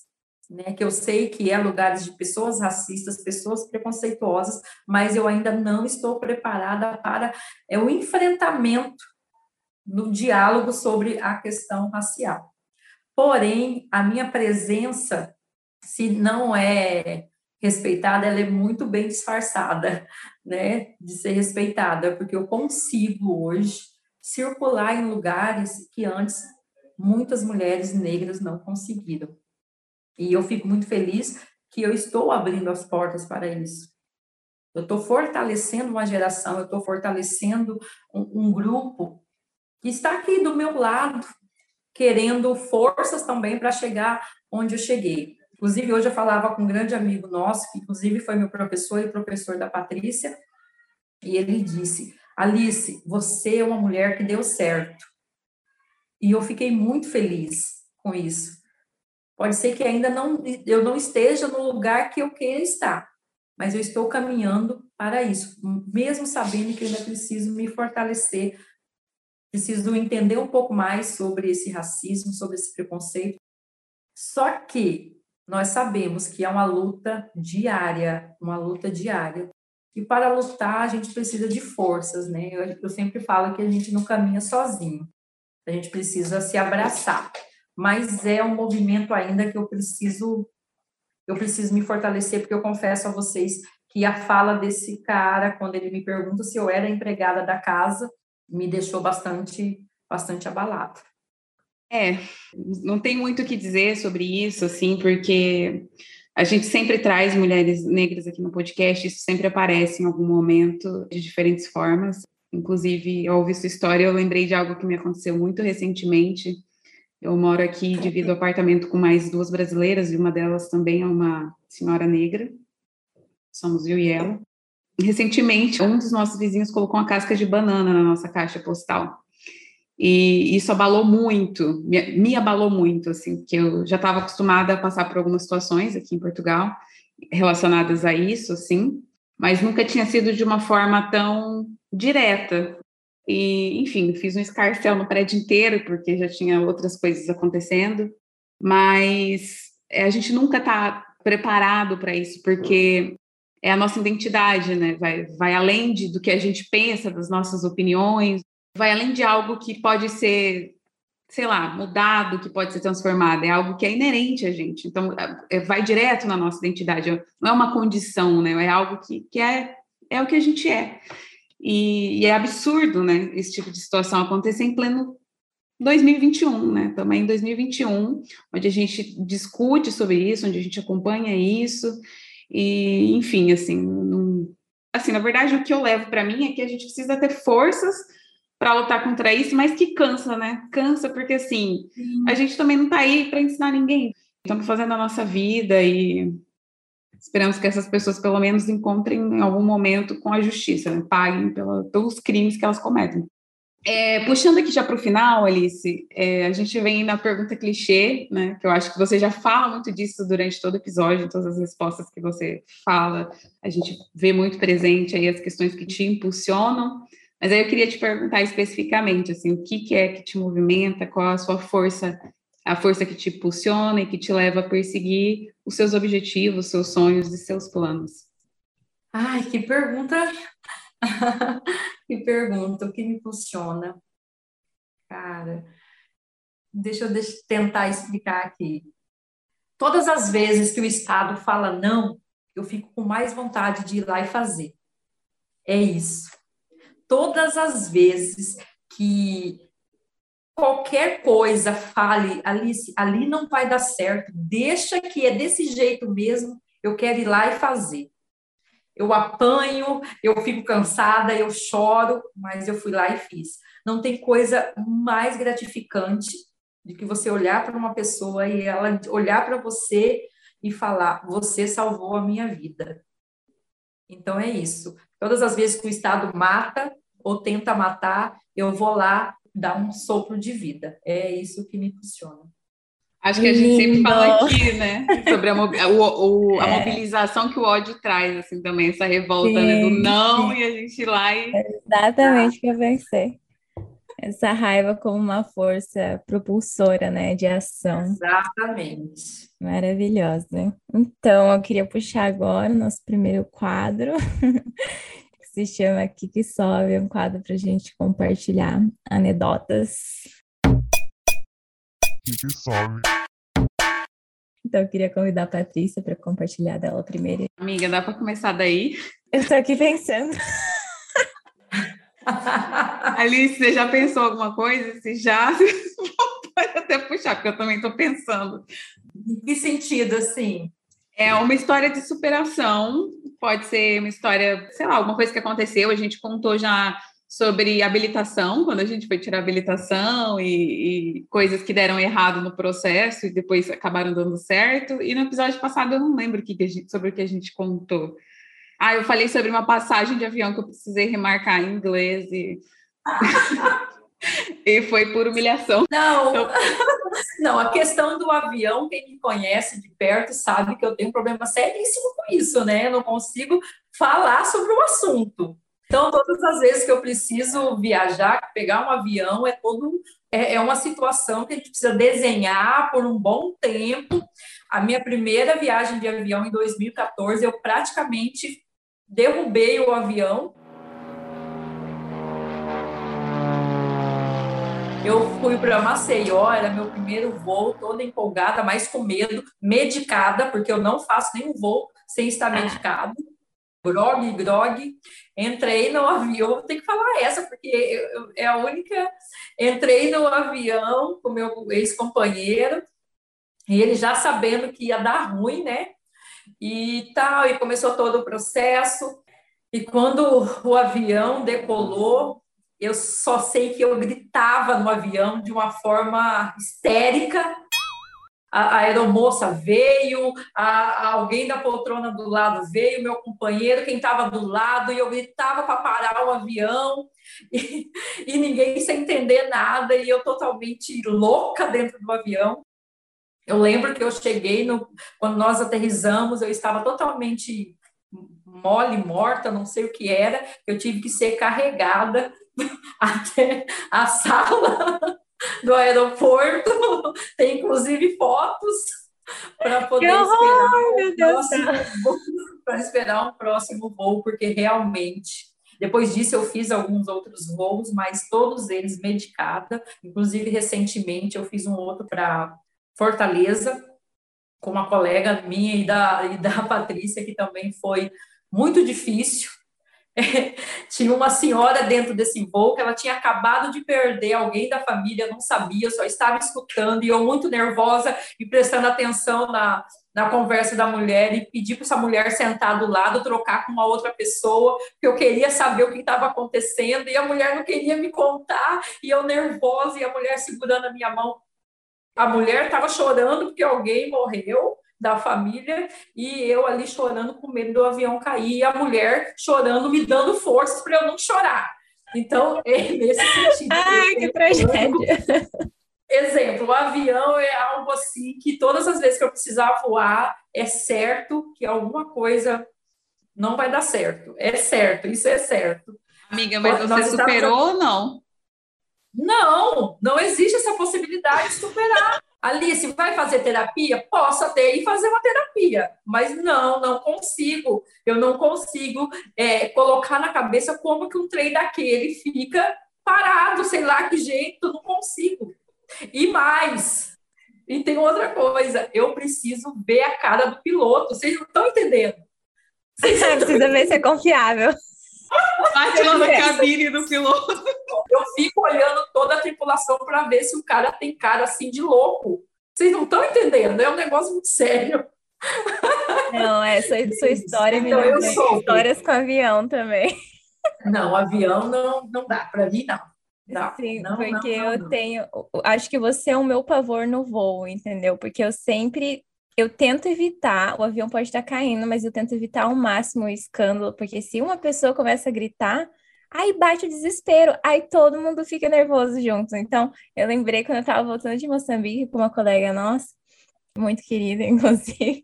né, que eu sei que é lugares de pessoas racistas, pessoas preconceituosas, mas eu ainda não estou preparada para é, o enfrentamento no diálogo sobre a questão racial. Porém, a minha presença se não é respeitada, ela é muito bem disfarçada, né, de ser respeitada, porque eu consigo hoje circular em lugares que antes muitas mulheres negras não conseguiram. E eu fico muito feliz que eu estou abrindo as portas para isso. Eu estou fortalecendo uma geração, eu estou fortalecendo um, um grupo que está aqui do meu lado, querendo forças também para chegar onde eu cheguei. Inclusive, hoje eu falava com um grande amigo nosso, que inclusive foi meu professor e professor da Patrícia, e ele disse: Alice, você é uma mulher que deu certo. E eu fiquei muito feliz com isso. Pode ser que ainda não eu não esteja no lugar que eu queira estar, mas eu estou caminhando para isso, mesmo sabendo que eu ainda preciso me fortalecer, preciso entender um pouco mais sobre esse racismo, sobre esse preconceito. Só que nós sabemos que é uma luta diária, uma luta diária. E para lutar, a gente precisa de forças, né? Eu, eu sempre falo que a gente não caminha sozinho. A gente precisa se abraçar. Mas é um movimento ainda que eu preciso eu preciso me fortalecer, porque eu confesso a vocês que a fala desse cara, quando ele me pergunta se eu era empregada da casa, me deixou bastante, bastante abalada. É, não tem muito o que dizer sobre isso, assim, porque a gente sempre traz mulheres negras aqui no podcast, isso sempre aparece em algum momento, de diferentes formas. Inclusive, ao ouvir sua história, eu lembrei de algo que me aconteceu muito recentemente. Eu moro aqui, divido apartamento com mais duas brasileiras, e uma delas também é uma senhora negra. Somos eu e ela. Recentemente, um dos nossos vizinhos colocou uma casca de banana na nossa caixa postal. E isso abalou muito, me, me abalou muito, assim, porque eu já estava acostumada a passar por algumas situações aqui em Portugal relacionadas a isso, assim, mas nunca tinha sido de uma forma tão direta. E, enfim, fiz um escarcel no prédio inteiro, porque já tinha outras coisas acontecendo, mas é, a gente nunca está preparado para isso, porque é a nossa identidade, né? Vai, vai além de, do que a gente pensa, das nossas opiniões, vai além de algo que pode ser, sei lá, mudado, que pode ser transformado, é algo que é inerente a gente. Então, é, vai direto na nossa identidade, não é uma condição, né? É algo que, que é, é o que a gente é. E, e, é absurdo, né, esse tipo de situação acontecer em pleno 2021, né, também em 2021, onde a gente discute sobre isso, onde a gente acompanha isso, e, enfim, assim, não, assim, na verdade, o que eu levo para mim é que a gente precisa ter forças para lutar contra isso, mas que cansa, né? Cansa porque assim, a gente também não está aí para ensinar ninguém. Estamos fazendo a nossa vida e Esperamos que essas pessoas, pelo menos, encontrem em algum momento com a justiça, né? paguem pela, pelos crimes que elas cometem. É, puxando aqui já para o final, Alice, é, a gente vem na pergunta clichê, né? Que eu acho que você já fala muito disso durante todo o episódio, todas as respostas que você fala, a gente vê muito presente aí as questões que te impulsionam. Mas aí eu queria te perguntar especificamente, assim, o que, que é que te movimenta, qual a sua força a força que te impulsiona e que te leva a perseguir os seus objetivos, seus sonhos e seus planos? Ai, que pergunta! que pergunta, o que me impulsiona? Cara, deixa eu tentar explicar aqui. Todas as vezes que o Estado fala não, eu fico com mais vontade de ir lá e fazer. É isso. Todas as vezes que qualquer coisa fale, Alice, ali não vai dar certo, deixa que é desse jeito mesmo, eu quero ir lá e fazer. Eu apanho, eu fico cansada, eu choro, mas eu fui lá e fiz. Não tem coisa mais gratificante do que você olhar para uma pessoa e ela olhar para você e falar: Você salvou a minha vida. Então é isso. Todas as vezes que o Estado mata ou tenta matar, eu vou lá dá um sopro de vida. É isso que me funciona. Acho que a gente sempre fala aqui, né, sobre a, o, o, a é. mobilização que o ódio traz, assim, também, essa revolta, né, do não, e a gente ir lá e... exatamente que eu pensei. Essa raiva como uma força propulsora, né, de ação. Exatamente. Maravilhosa. Então, eu queria puxar agora o nosso primeiro quadro, se chama Aqui que Sobe, é um quadro para a gente compartilhar anedotas. Aqui que sobe. Então, eu queria convidar a Patrícia para compartilhar dela primeiro. Amiga, dá para começar daí? Eu estou aqui pensando. Alice, você já pensou alguma coisa? Se já, pode até puxar, porque eu também estou pensando. Em que sentido, assim? É uma história de superação, pode ser uma história, sei lá, alguma coisa que aconteceu, a gente contou já sobre habilitação, quando a gente foi tirar habilitação e, e, coisas que deram errado no processo e depois acabaram dando certo. E no episódio passado eu não lembro que que gente, sobre o que a gente contou. Ah, eu falei sobre uma passagem de avião que eu precisei remarcar em inglês e. e foi por humilhação. Não, então... não, a questão do avião, quem me conhece de perto sabe que eu tenho um problema seríssimo com isso, né? Eu não consigo falar sobre o assunto. Então, todas as vezes que eu preciso viajar, pegar um avião, é todo é, é uma situação que a gente precisa desenhar por um bom tempo. A minha primeira viagem de avião em 2014, eu praticamente derrubei o avião Eu fui para Maceió, era meu primeiro voo, toda empolgada, mas com medo, medicada, porque eu não faço nenhum voo sem estar medicado. Grog, grog. Entrei no avião, ter que falar essa, porque eu, é a única. Entrei no avião com meu ex-companheiro, e ele já sabendo que ia dar ruim, né? E tal, e começou todo o processo. E quando o avião decolou, eu só sei que eu gritava no avião de uma forma histérica. A, aeromoça veio, a, a alguém da poltrona do lado veio, meu companheiro, quem estava do lado, e eu gritava para parar o avião, e, e ninguém sem entender nada, e eu totalmente louca dentro do avião. Eu lembro que eu cheguei, no, quando nós aterrizamos, eu estava totalmente mole, morta, não sei o que era, eu tive que ser carregada até a sala do aeroporto, tem inclusive fotos para poder esperar, um esperar um próximo voo, porque realmente depois disso, eu fiz alguns outros voos, mas todos eles medicada. Inclusive, recentemente, eu fiz um outro para Fortaleza, com uma colega minha e da, e da Patrícia, que também foi muito difícil. tinha uma senhora dentro desse voo que ela tinha acabado de perder alguém da família, não sabia, só estava escutando e eu muito nervosa e prestando atenção na, na conversa da mulher e pedi para essa mulher sentar do lado, trocar com uma outra pessoa, porque eu queria saber o que estava acontecendo e a mulher não queria me contar e eu nervosa e a mulher segurando a minha mão. A mulher estava chorando porque alguém morreu da família e eu ali chorando com medo do avião cair e a mulher chorando me dando forças para eu não chorar. Então, é nesse sentido. Ai, que tragédia! Exemplo, o avião é algo assim que todas as vezes que eu precisar voar, é certo que alguma coisa não vai dar certo. É certo, isso é certo. Amiga, mas você superou ou não? Não, não existe essa possibilidade de superar. Alice, vai fazer terapia? Posso até ir fazer uma terapia, mas não, não consigo. Eu não consigo é, colocar na cabeça como que um trem daquele fica parado, sei lá que jeito, não consigo. E mais, e tem outra coisa, eu preciso ver a cara do piloto. Vocês não estão entendendo. Vocês Precisa ver se é confiável. Bate lá na cabine do piloto. Eu fico olhando toda a tripulação para ver se o cara tem cara assim de louco. Vocês não estão entendendo, é um negócio muito sério. Não, é sua, história então, me eu sou. histórias com avião também. Não, avião não, não dá, para mim não. Não, Sim, não, porque não, eu tenho. Acho que você é o meu pavor no voo, entendeu? Porque eu sempre eu tento evitar, o avião pode estar caindo, mas eu tento evitar ao máximo o escândalo, porque se uma pessoa começa a gritar, aí bate o desespero, aí todo mundo fica nervoso junto. Então, eu lembrei quando eu estava voltando de Moçambique com uma colega nossa, muito querida, inclusive,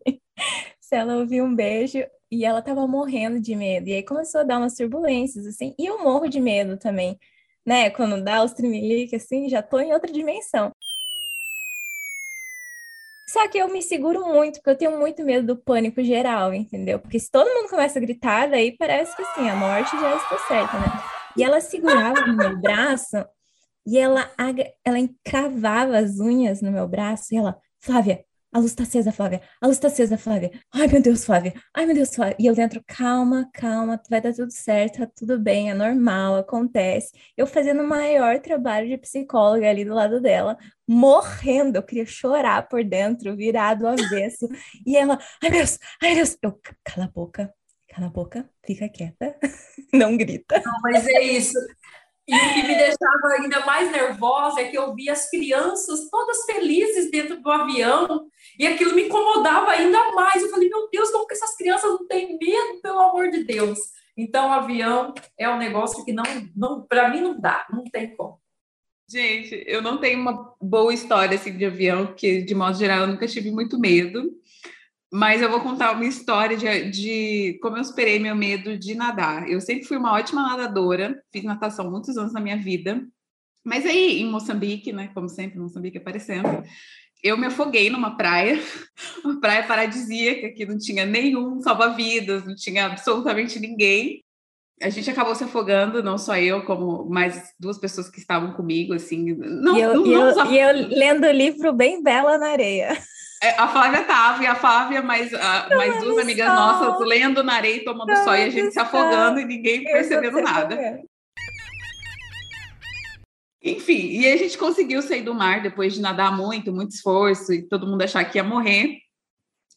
se ela ouviu um beijo e ela estava morrendo de medo. E aí começou a dar umas turbulências, assim, e eu morro de medo também, né? Quando dá os trimeliques, assim, já tô em outra dimensão. Só que eu me seguro muito, porque eu tenho muito medo do pânico geral, entendeu? Porque se todo mundo começa a gritar, daí parece que sim, a morte já está certa, né? E ela segurava no meu braço e ela, ela encravava as unhas no meu braço e ela, Flávia, a luz tá acesa, Flávia. A luz tá acesa, Flávia. Ai, meu Deus, Flávia. Ai, meu Deus, Flávia. E eu dentro, calma, calma, vai dar tudo certo, tá tudo bem, é normal, acontece. Eu fazendo o maior trabalho de psicóloga ali do lado dela, morrendo. Eu queria chorar por dentro, virado avesso. E ela, ai, meu Deus, ai, meu Deus. Eu, cala a boca, cala a boca, fica quieta, não grita. Não, mas é isso. E o que me deixava ainda mais nervosa é que eu via as crianças todas felizes dentro do avião e aquilo me incomodava ainda mais. Eu falei, meu Deus, como que essas crianças não têm medo, pelo amor de Deus? Então, avião é um negócio que não, não para mim não dá, não tem como. Gente, eu não tenho uma boa história assim de avião, porque de modo geral eu nunca tive muito medo. Mas eu vou contar uma história de, de, como eu superei meu medo de nadar. Eu sempre fui uma ótima nadadora, fiz natação muitos anos na minha vida. Mas aí, em Moçambique, né, como sempre, Moçambique aparecendo, eu me afoguei numa praia, uma praia paradisíaca, que não tinha nenhum salva-vidas, não tinha absolutamente ninguém. A gente acabou se afogando, não só eu, como mais duas pessoas que estavam comigo, assim. Não, e, eu, não, e, eu, e eu lendo o livro bem bela na areia. É, a Flávia estava e a Flávia, mais, a, mais duas amigas sol. nossas, lendo na areia e tomando sol, e a gente se afogando e ninguém percebendo nada. Enfim, e a gente conseguiu sair do mar depois de nadar muito, muito esforço, e todo mundo achar que ia morrer.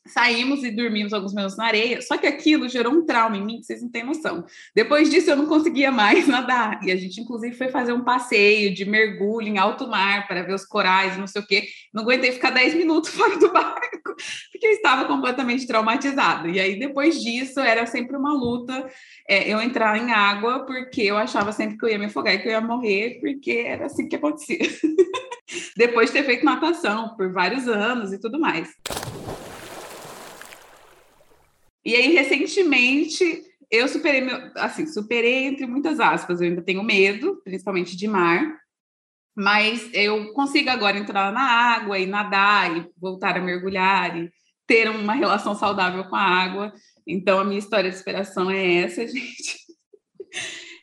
Saímos e dormimos alguns minutos na areia, só que aquilo gerou um trauma em mim, que vocês não têm noção. Depois disso, eu não conseguia mais nadar. E a gente, inclusive, foi fazer um passeio de mergulho em alto mar para ver os corais, não sei o quê. Não aguentei ficar 10 minutos fora do barco, porque eu estava completamente traumatizada. E aí, depois disso, era sempre uma luta é, eu entrar em água, porque eu achava sempre que eu ia me afogar e que eu ia morrer, porque era assim que acontecia. depois de ter feito natação por vários anos e tudo mais. E aí, recentemente, eu superei, meu, assim, superei entre muitas aspas, eu ainda tenho medo, principalmente de mar, mas eu consigo agora entrar na água e nadar e voltar a mergulhar e ter uma relação saudável com a água. Então, a minha história de superação é essa, gente.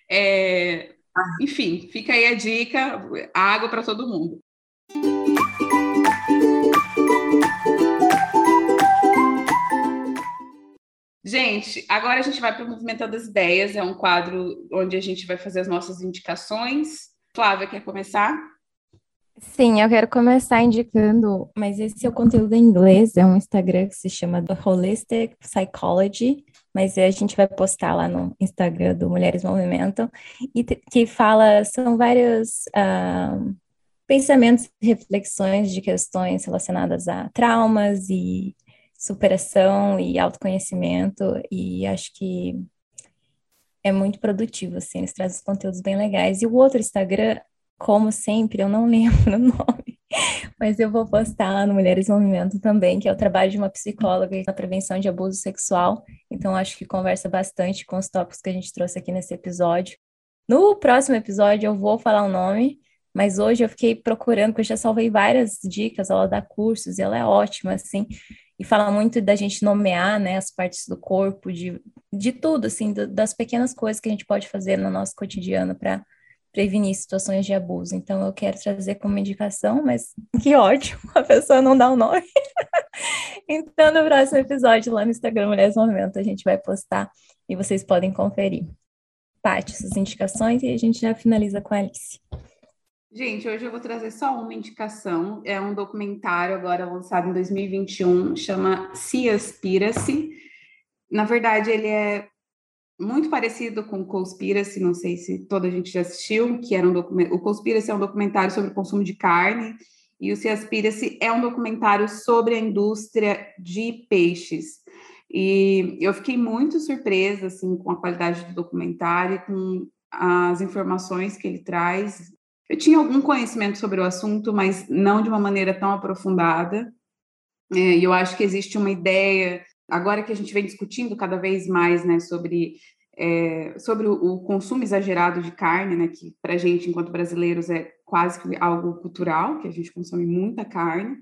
É, enfim, fica aí a dica: água para todo mundo. Gente, agora a gente vai para o Movimentando as Ideias, é um quadro onde a gente vai fazer as nossas indicações. Flávia, quer começar? Sim, eu quero começar indicando, mas esse é o conteúdo em inglês, é um Instagram que se chama Holistic Psychology, mas a gente vai postar lá no Instagram do Mulheres Movimentam, e que fala, são vários uh, pensamentos reflexões de questões relacionadas a traumas e superação e autoconhecimento, e acho que é muito produtivo, assim, eles trazem conteúdos bem legais. E o outro Instagram, como sempre, eu não lembro o nome, mas eu vou postar lá no Mulheres Movimento também, que é o trabalho de uma psicóloga na prevenção de abuso sexual. Então, acho que conversa bastante com os tópicos que a gente trouxe aqui nesse episódio. No próximo episódio, eu vou falar o nome, mas hoje eu fiquei procurando, porque eu já salvei várias dicas, ela dá cursos e ela é ótima, assim e fala muito da gente nomear, né, as partes do corpo, de, de tudo, assim, do, das pequenas coisas que a gente pode fazer no nosso cotidiano para prevenir situações de abuso. Então, eu quero trazer como indicação, mas que ótimo, a pessoa não dá o nome. então, no próximo episódio, lá no Instagram Mulheres Movimento, a gente vai postar e vocês podem conferir. Paty, suas indicações e a gente já finaliza com a Alice. Gente, hoje eu vou trazer só uma indicação. É um documentário agora lançado em 2021, chama Seaspiracy. Na verdade, ele é muito parecido com Conspiracy, não sei se toda a gente já assistiu, que era um documento. O Conspiracy é um documentário sobre o consumo de carne, e o Seaspiracy é um documentário sobre a indústria de peixes. E eu fiquei muito surpresa assim com a qualidade do documentário, com as informações que ele traz eu tinha algum conhecimento sobre o assunto, mas não de uma maneira tão aprofundada. É, e eu acho que existe uma ideia, agora que a gente vem discutindo cada vez mais né, sobre, é, sobre o, o, consumo exagerado de carne, né, que para a gente, enquanto brasileiros, é quase que algo cultural, que a gente consome muita carne.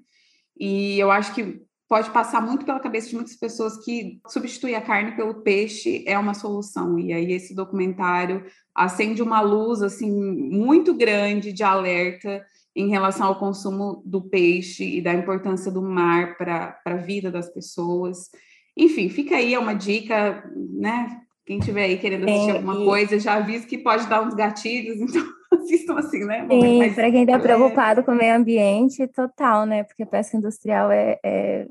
E eu acho que pode passar muito pela cabeça de muitas pessoas que substituir a carne pelo peixe é uma solução. E aí esse documentário acende uma luz assim muito grande de alerta em relação ao consumo do peixe e da importância do mar para a vida das pessoas. Enfim, fica aí, é uma dica, né? Quem tiver aí querendo assistir é, alguma e... coisa, já avisa que pode dar uns gatilhos, então assistam assim, né? Sim, para quem está preocupado é... com o meio ambiente, total, né? Porque a pesca industrial é, é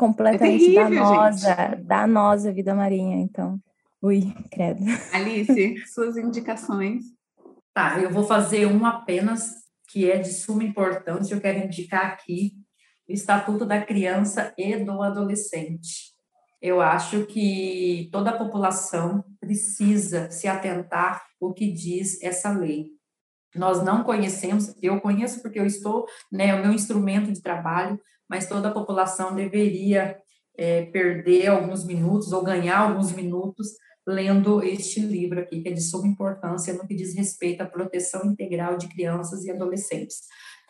completamente é terrível, danosa, gente. danosa vida marinha, então. Ui, credo. Alice, suas indicações. Tá, eu vou fazer um apenas que é de suma importância, eu quero indicar aqui o Estatuto da Criança e do Adolescente. Eu acho que toda a população precisa se atentar o que diz essa lei. Nós não conhecemos, eu conheço porque eu estou, né, é o meu instrumento de trabalho, mas toda a população deveria é, perder alguns minutos ou ganhar alguns minutos lendo este livro aqui, que é de suma importância no que diz respeito à proteção integral de crianças e adolescentes.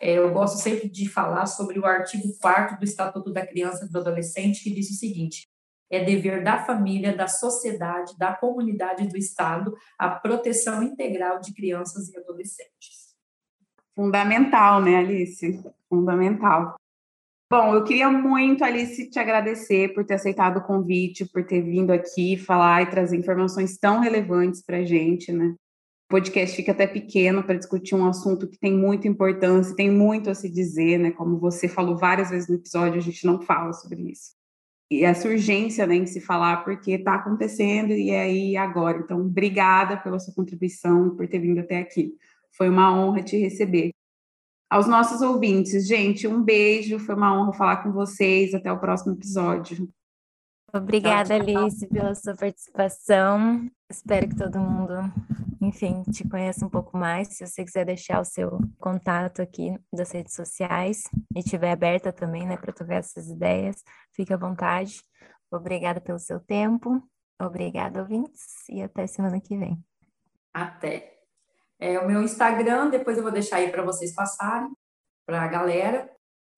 É, eu gosto sempre de falar sobre o artigo 4 do Estatuto da Criança e do Adolescente, que diz o seguinte: é dever da família, da sociedade, da comunidade do Estado a proteção integral de crianças e adolescentes. Fundamental, né, Alice? Fundamental. Bom, eu queria muito, Alice, te agradecer por ter aceitado o convite, por ter vindo aqui falar e trazer informações tão relevantes para a gente, né? O podcast fica até pequeno para discutir um assunto que tem muita importância, tem muito a se dizer, né? Como você falou várias vezes no episódio, a gente não fala sobre isso. e essa urgência né, em se falar, porque está acontecendo e é aí agora. Então, obrigada pela sua contribuição e por ter vindo até aqui. Foi uma honra te receber. Aos nossos ouvintes, gente, um beijo, foi uma honra falar com vocês. Até o próximo episódio. Obrigada, Alice, pela sua participação. Espero que todo mundo, enfim, te conheça um pouco mais. Se você quiser deixar o seu contato aqui das redes sociais e estiver aberta também, né, para trocar essas ideias, fique à vontade. Obrigada pelo seu tempo. Obrigada, ouvintes, e até semana que vem. Até. É o meu Instagram, depois eu vou deixar aí para vocês passarem para a galera.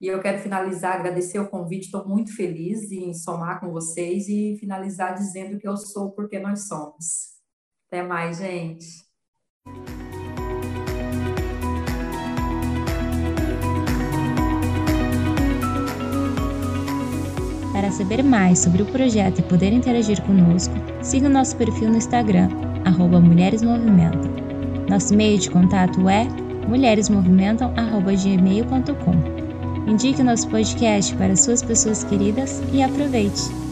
E eu quero finalizar, agradecer o convite, estou muito feliz em somar com vocês e finalizar dizendo que eu sou porque nós somos. Até mais, gente. Para saber mais sobre o projeto e poder interagir conosco, siga nosso perfil no Instagram, arroba Mulheres Movimento. Nosso e-mail de contato é mulheresmovimentam.gmail.com. Indique o nosso podcast para suas pessoas queridas e aproveite!